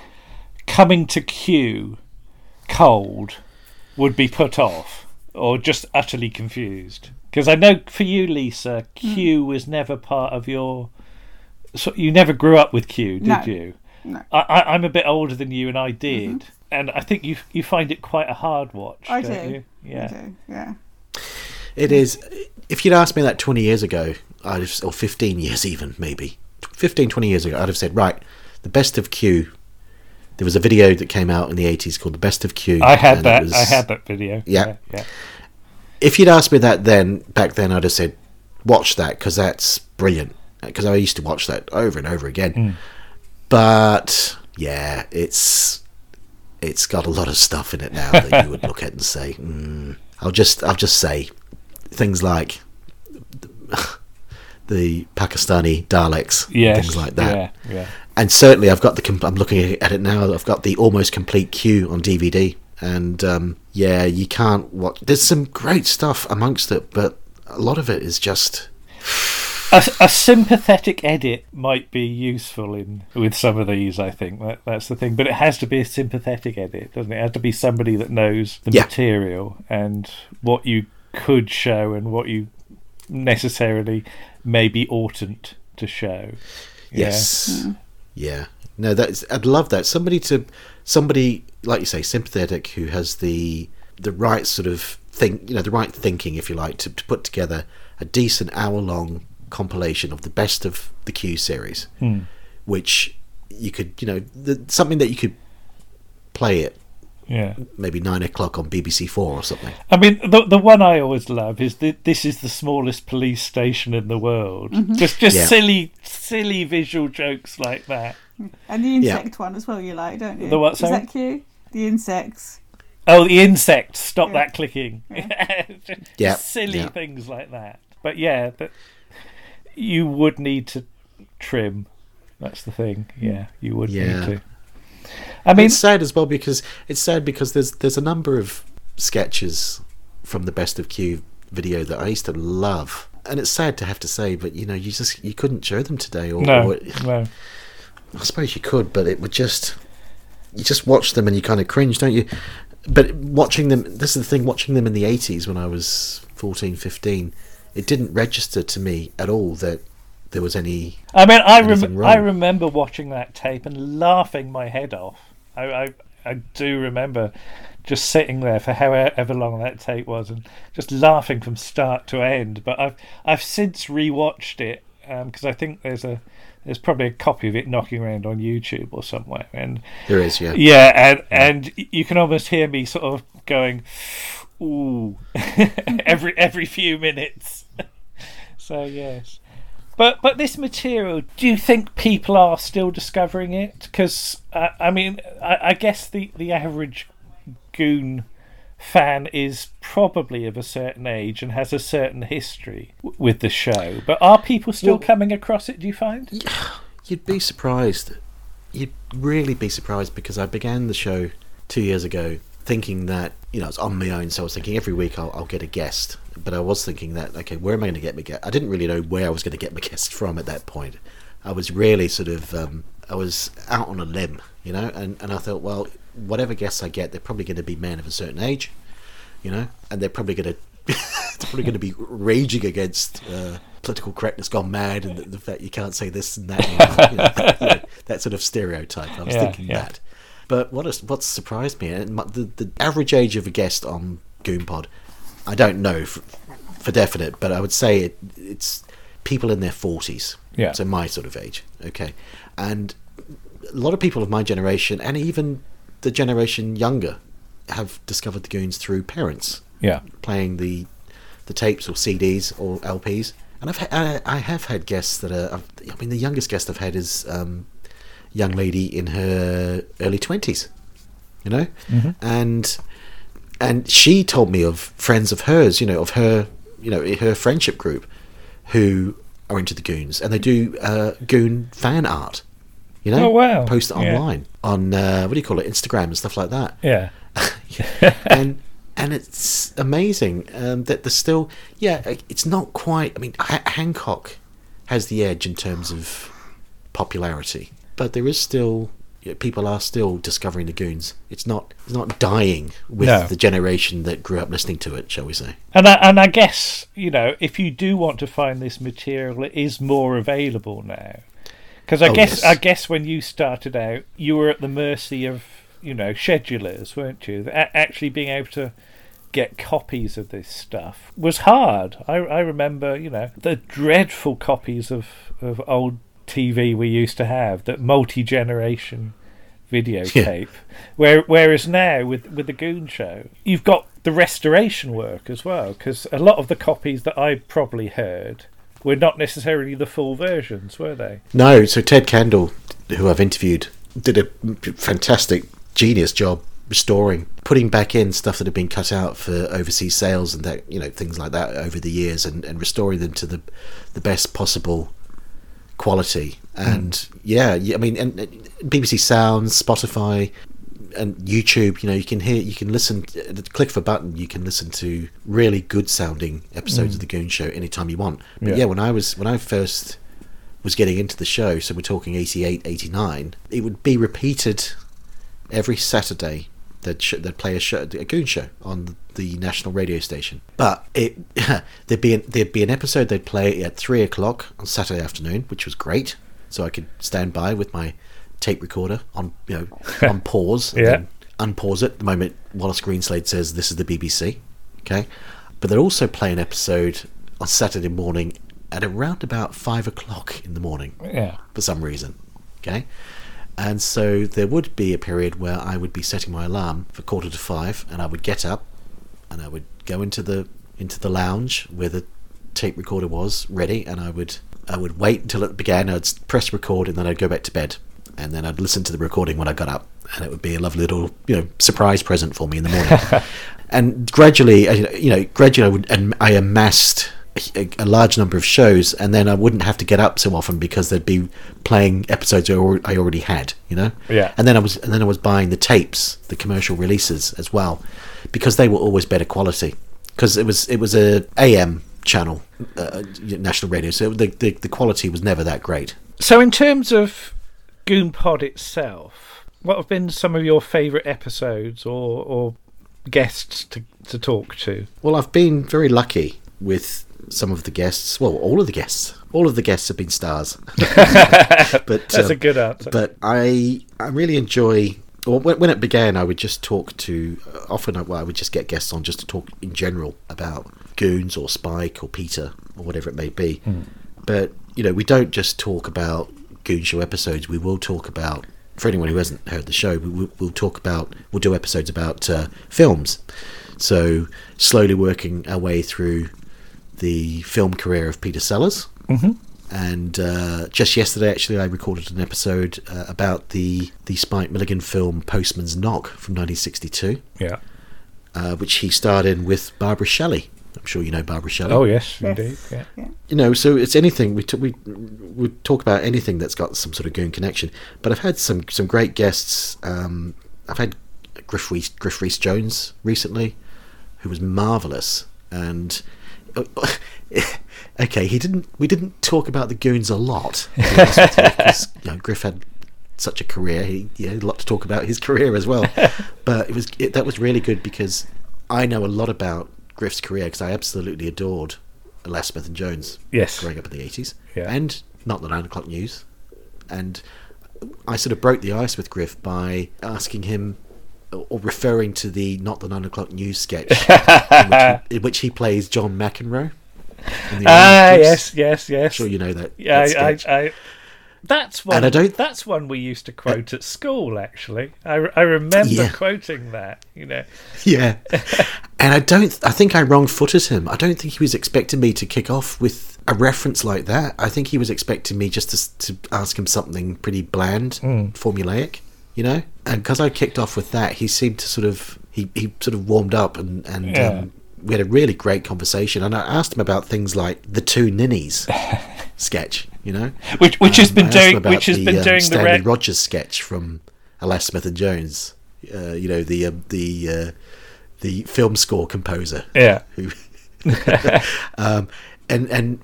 coming to Q cold would be put off or just utterly confused? Because I know for you, Lisa, Q was never part of your. So you never grew up with Q, did No. you? No. I, I, I'm a bit older than you, and I did, and I think you you find it quite a hard watch. I don't do. You? Yeah. I do, yeah. It is. If you'd asked me that 20 years ago, I'd have, or 15 years even, maybe 15, 20 years ago, I'd have said, right, the best of Q. There was a video that came out in the 80s called The Best of Q. I had that. was- I had that video. Yeah. yeah. If you'd asked me that then, back then, I'd have said, watch that because that's brilliant. Because I used to watch that over and over again. Mm. But yeah, it's it's got a lot of stuff in it now that you would look at and say, mm. I'll just I'll just say things like the Pakistani Daleks, Yes, things like that. Yeah, yeah. And certainly, I've got the. Com- I'm looking at it now. I've got the almost complete Q on DVD, and um, yeah, you can't watch. There's some great stuff amongst it, but a lot of it is just. A, a sympathetic edit might be useful in with some of these. I think that that's the thing, but it has to be a sympathetic edit, doesn't it? It has to be somebody that knows the Yeah. material and what you could show and what you necessarily maybe oughtn't to show. Yeah. Yes. Hmm. Yeah. No, that's. I'd love that. Somebody to, somebody like you say, sympathetic, who has the the right sort of think, you know, the right thinking, if you like, to, to put together a decent hour long compilation of the best of the Q series, Hmm. which you could, you know, the, something that you could play it Yeah. maybe nine o'clock on BBC Four or something. I mean, the the one I always love is that this is the smallest police station in the world. Just just Yeah. silly silly visual jokes like that. And the Yeah. insect one as well, you like, don't you? The what, Is sorry? that cute? The insects. Oh, the insects! Stop Yeah. that clicking. Just Yeah, silly yeah. things like that. But yeah, but you would need to trim. That's the thing. Yeah, you would Yeah. need to. I mean, it's sad as well because it's sad because there's there's a number of sketches from the best of Q video that I used to love, and it's sad to have to say, but you know, you just you couldn't show them today, or, no, or no. I suppose you could, but it would just you just watch them and you kind of cringe, don't you? But watching them, this is the thing, watching them in the 80s when I was 14, 15, it didn't register to me at all that there was any. I mean, I rem- I remember watching that tape and laughing my head off. I, I I do remember just sitting there for however long that tape was and just laughing from start to end. But I've I've since rewatched it um, because I think there's a there's probably a copy of it knocking around on YouTube or somewhere, and There is, yeah. yeah, and and you can almost hear me sort of going, "Ooh," every every few minutes. so yes, but but this material, do you think people are still discovering it? Because uh, I mean, I, I guess the the average goon fan is probably of a certain age and has a certain history w- with the show. But are people still Well- coming across it? Do you find? You'd be surprised. You'd really be surprised because I began the show two years ago thinking that, you know, it's on my own. So I was thinking every week I'll, I'll get a guest. But I was thinking that, okay, where am I going to get my guest? I didn't really know where I was going to get my guest from at that point. I was really sort of, um, I was out on a limb, you know, and, and I thought, well, whatever guests I get, they're probably going to be men of a certain age, you know, and they're probably going to they're probably going to be raging against uh, political correctness gone mad and the, the fact you can't say this and that, anymore, you know, you know, that sort of stereotype. I was Yeah, thinking yeah. that. But what has, what surprised me, the, the average age of a guest on GoonPod, I don't know for, for definite, but I would say it, it's people in their 40s. Yeah. So my sort of age. Okay. And a lot of people of my generation, and even the generation younger, have discovered the Goons through parents Yeah. playing the the tapes or CDs or LPs. And I've ha- I, I have had guests that are. I've- I mean, the youngest guest I've had is um, young lady in her early twenties. You know, and and she told me of friends of hers. You know, of her. You know, her friendship group who are into the goons and they do uh, goon fan art. You know, Oh, wow. post it Yeah. online on uh, what do you call it, Instagram and stuff like that Yeah. and and it's amazing um, that there's still yeah it's not quite i mean H- hancock has the edge in terms of popularity but there is still people are still discovering the goons it's not it's not dying with No. the generation that grew up listening to it shall we say And I, and I guess you know if you do want to find this material, it is more available now. Because I Oh, guess yes. I guess when you started out, you were at the mercy of you know schedulers, weren't you? A- actually being able to get copies of this stuff was hard. I, I remember you know the dreadful copies of of old TV we used to have that multi generation videotape. Where, whereas now with with the Goon Show, you've got the restoration work as well, because a lot of the copies that I probably heard were not necessarily the full versions, were they? no so Ted Kendall who i've interviewed did a fantastic genius job restoring, putting back in stuff that had been cut out for overseas sales and that you know things like that over the years, and, and restoring them to the the best possible quality. Hmm. And yeah, yeah, I mean, and, BBC Sounds, Spotify, and YouTube, you know, you can hear, you can listen, uh, click of a button, you can listen to really good sounding episodes of hmm. the Goon Show anytime you want. But Yeah. yeah. when I was when I first was getting into the show, so we're talking 88, 89, it would be repeated every Saturday. They'd, sh- they'd play a show, a Goon Show on the national radio station. But it there'd be an, there'd be an episode they'd play at three o'clock on Saturday afternoon, which was great. So I could stand by with my tape recorder on you know on pause and Yeah. then unpause it the moment Wallace Greenslade says this is the BBC. Okay, but they'd also play an episode on Saturday morning at around about five o'clock in the morning Yeah. for some reason. Okay. And so there would be a period where I would be setting my alarm for quarter to five and I would get up and I would go into the into the lounge where the tape recorder was ready and I would I would wait until it began, I'd press record and then I'd go back to bed. And then I'd listen to the recording when I got up and it would be a lovely little, you know, surprise present for me in the morning. and gradually, you know, gradually I, would, and I amassed a, a large number of shows, and then I wouldn't have to get up so often because they'd be playing episodes I already had, you know. Yeah. And then I was, and then I was buying the tapes, the commercial releases as well, because they were always better quality. Because it was it was a AM channel, uh, national radio, so the, the the quality was never that great. So, in terms of Goon Pod itself, what have been some of your favourite episodes or, or guests to, to talk to? Well, I've been very lucky with some of the guests. Well, all of the guests. All of the guests have been stars. but That's um, a good answer. But I I really enjoy. Well, when, it began, I would just talk to. Often, I, well, I would just get guests on just to talk in general about Goons or Spike or Peter or whatever it may be. But you know, we don't just talk about Goon Show episodes. We will talk about. For anyone who hasn't heard the show, we will we'll talk about. We'll do episodes about uh, films. So slowly working our way through the film career of Peter Sellers. hmm And uh, just yesterday, actually, I recorded an episode uh, about the the Spike Milligan film Postman's Knock from 1962, Yeah. uh, which he starred in with Barbara Shelley. I'm sure you know Barbara Shelley. Oh, yes, Yes. indeed. Yeah. Yeah. You know, so it's anything we t- we we talk about anything that's got some sort of goon connection. But I've had some some great guests. Um, I've had Griff Rhys, Griff Rhys Jones recently, who was marvelous. And okay, he didn't. We didn't talk about the goons a lot. to be honest with you, 'cause, you know, Griff had such a career. He, he had a lot to talk about his career as well. but it was it, that was really good because I know a lot about Griff's career because I absolutely adored Alas Smith and Jones Yes. growing up in the 80s. Yeah. And not the 9 o'clock news. And I sort of broke the ice with Griff by asking him Uh, or referring to the not the 9 o'clock news sketch in, which he, in which he plays John McEnroe. Ah, Juice. yes, yes, yes. I'm sure you know that. Yeah, that I. I, I, that's one. And I don't- That's one we used to uh, quote at school. Actually, I, I remember Yeah. quoting that. You know, Yeah. and I don't I think I wrong footed him. I don't think he was expecting me to kick off with a reference like that. I think he was expecting me just to, to ask him something pretty bland, hmm. formulaic, you know? And because I kicked off with that, he seemed to sort of he, he sort of warmed up and and Yeah. um, we had a really great conversation and I asked him about things like the two ninnies sketch, you know? which which has Um, been I doing, about which has the, been um, doing the Stanley Rogers sketch from Alas Smith and Jones. Uh, you know the um, the uh, the film score composer Yeah, who um, and and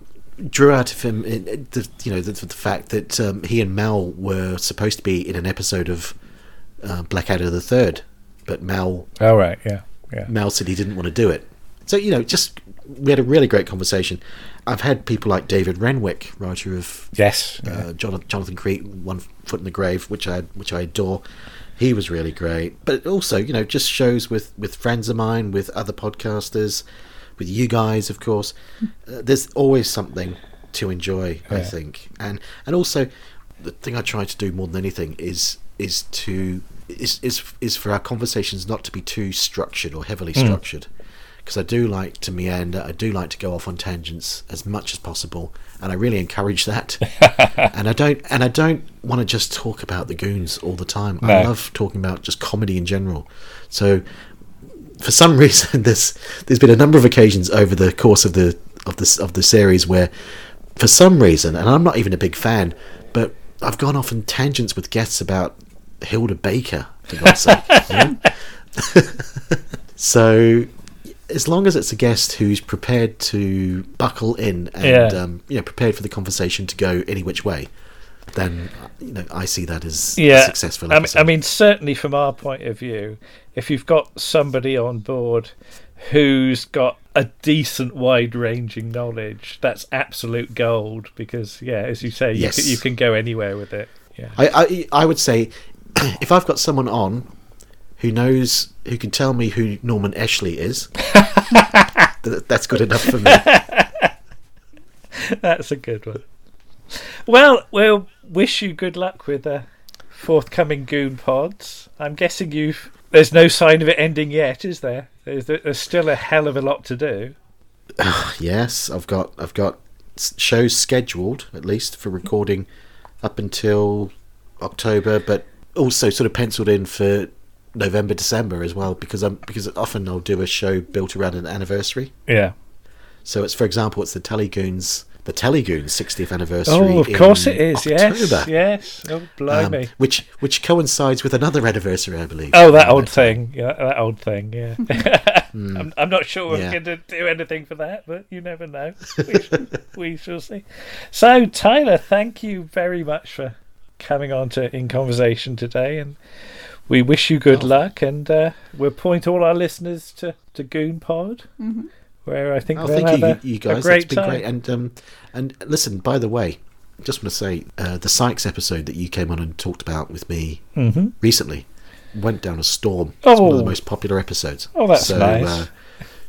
drew out of him uh, the you know the, the fact that um, he and Mel were supposed to be in an episode of uh, Blackadder the Third, but Mel all right, yeah, yeah. Mel said he didn't want to do it. So you know, just we had a really great conversation. I've had people like David Renwick, writer of Yes, yeah. uh, Jonathan, Jonathan Creek, One Foot in the Grave, which I which I adore. He was really great, but also you know just shows with with friends of mine, with other podcasters, with you guys, of course. Uh, there's always something to enjoy, I think, and and also the thing I try to do more than anything is is to is is is for our conversations not to be too structured or heavily hmm. structured because I do like to meander. I do like to go off on tangents as much as possible, and I really encourage that. and I don't and I don't want to just talk about the goons all the time. I love talking about just comedy in general. So for some reason there's there's been a number of occasions over the course of the of this of the series where for some reason and I'm not even a big fan but I've gone off in tangents with guests about Hylda Baker for God's sake so as long as it's a guest who's prepared to buckle in and Yeah. um, you know prepared for the conversation to go any which way then you know I see that as yeah, successful I mean. I mean, certainly from our point of view, if you've got somebody on board who's got a decent, wide-ranging knowledge, that's absolute gold. Because, yeah, as you say, you, Yes. can, you can go anywhere with it. Yeah, I, I I would say if I've got someone on who knows who can tell me who Norman Ashley is, th- that's good enough for me. that's a good one. Well, we'll wish you good luck with the forthcoming Goon Pods. I'm guessing you've. There's no sign of it ending yet, is there? There's, there's still a hell of a lot to do. yes, I've got I've got shows scheduled at least for recording up until October, but also sort of penciled in for November December as well because I'm because often I'll do a show built around an anniversary. Yeah. So it's for example it's the Telegoons the Telegoons 60th anniversary. Oh, of in course it is. Yes, October. yes. Oh, um, blimey. which which coincides with another anniversary, I believe. oh, that Um, old thing. Yeah, that old thing. Yeah. I'm, I'm not sure we're. Yeah. going to do anything for that, but you never know. We, shall, we shall see. So, Tyler, thank you very much for coming on to in conversation today, and we wish you good Oh. luck. And uh, we'll point all our listeners to to Goon Pod, Mhm. Where I think Oh, they'll thank you, have you, a, you guys. a great it's been time. great. And um, and listen, by the way, just want to say uh, the Sykes episode that you came on and talked about with me hmm recently went down a storm. It's one of the Oh. most popular episodes. Oh, that's so, nice. Uh,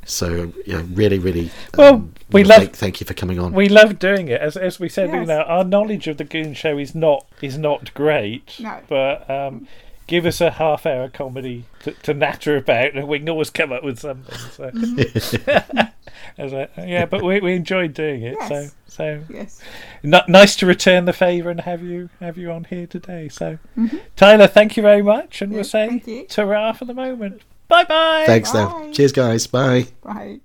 so yeah, really, really. Well, um, we love- Thank, thank you for coming on. We love doing it, as as we said. You know, our knowledge of the Goon Show is not is not great. No. But um, give us a half hour comedy to, to natter about, and we can always come up with something. So, As a- yeah, but we we enjoyed doing it. So Yes. so Yes. n- nice to return the favour and have you have you on here today. So, mm-hmm. Tyler, thank you very much, and we'll Yes, say thank you. ta for the moment. Bye bye. Thanks, Bye. now. Cheers, guys. Bye. Right.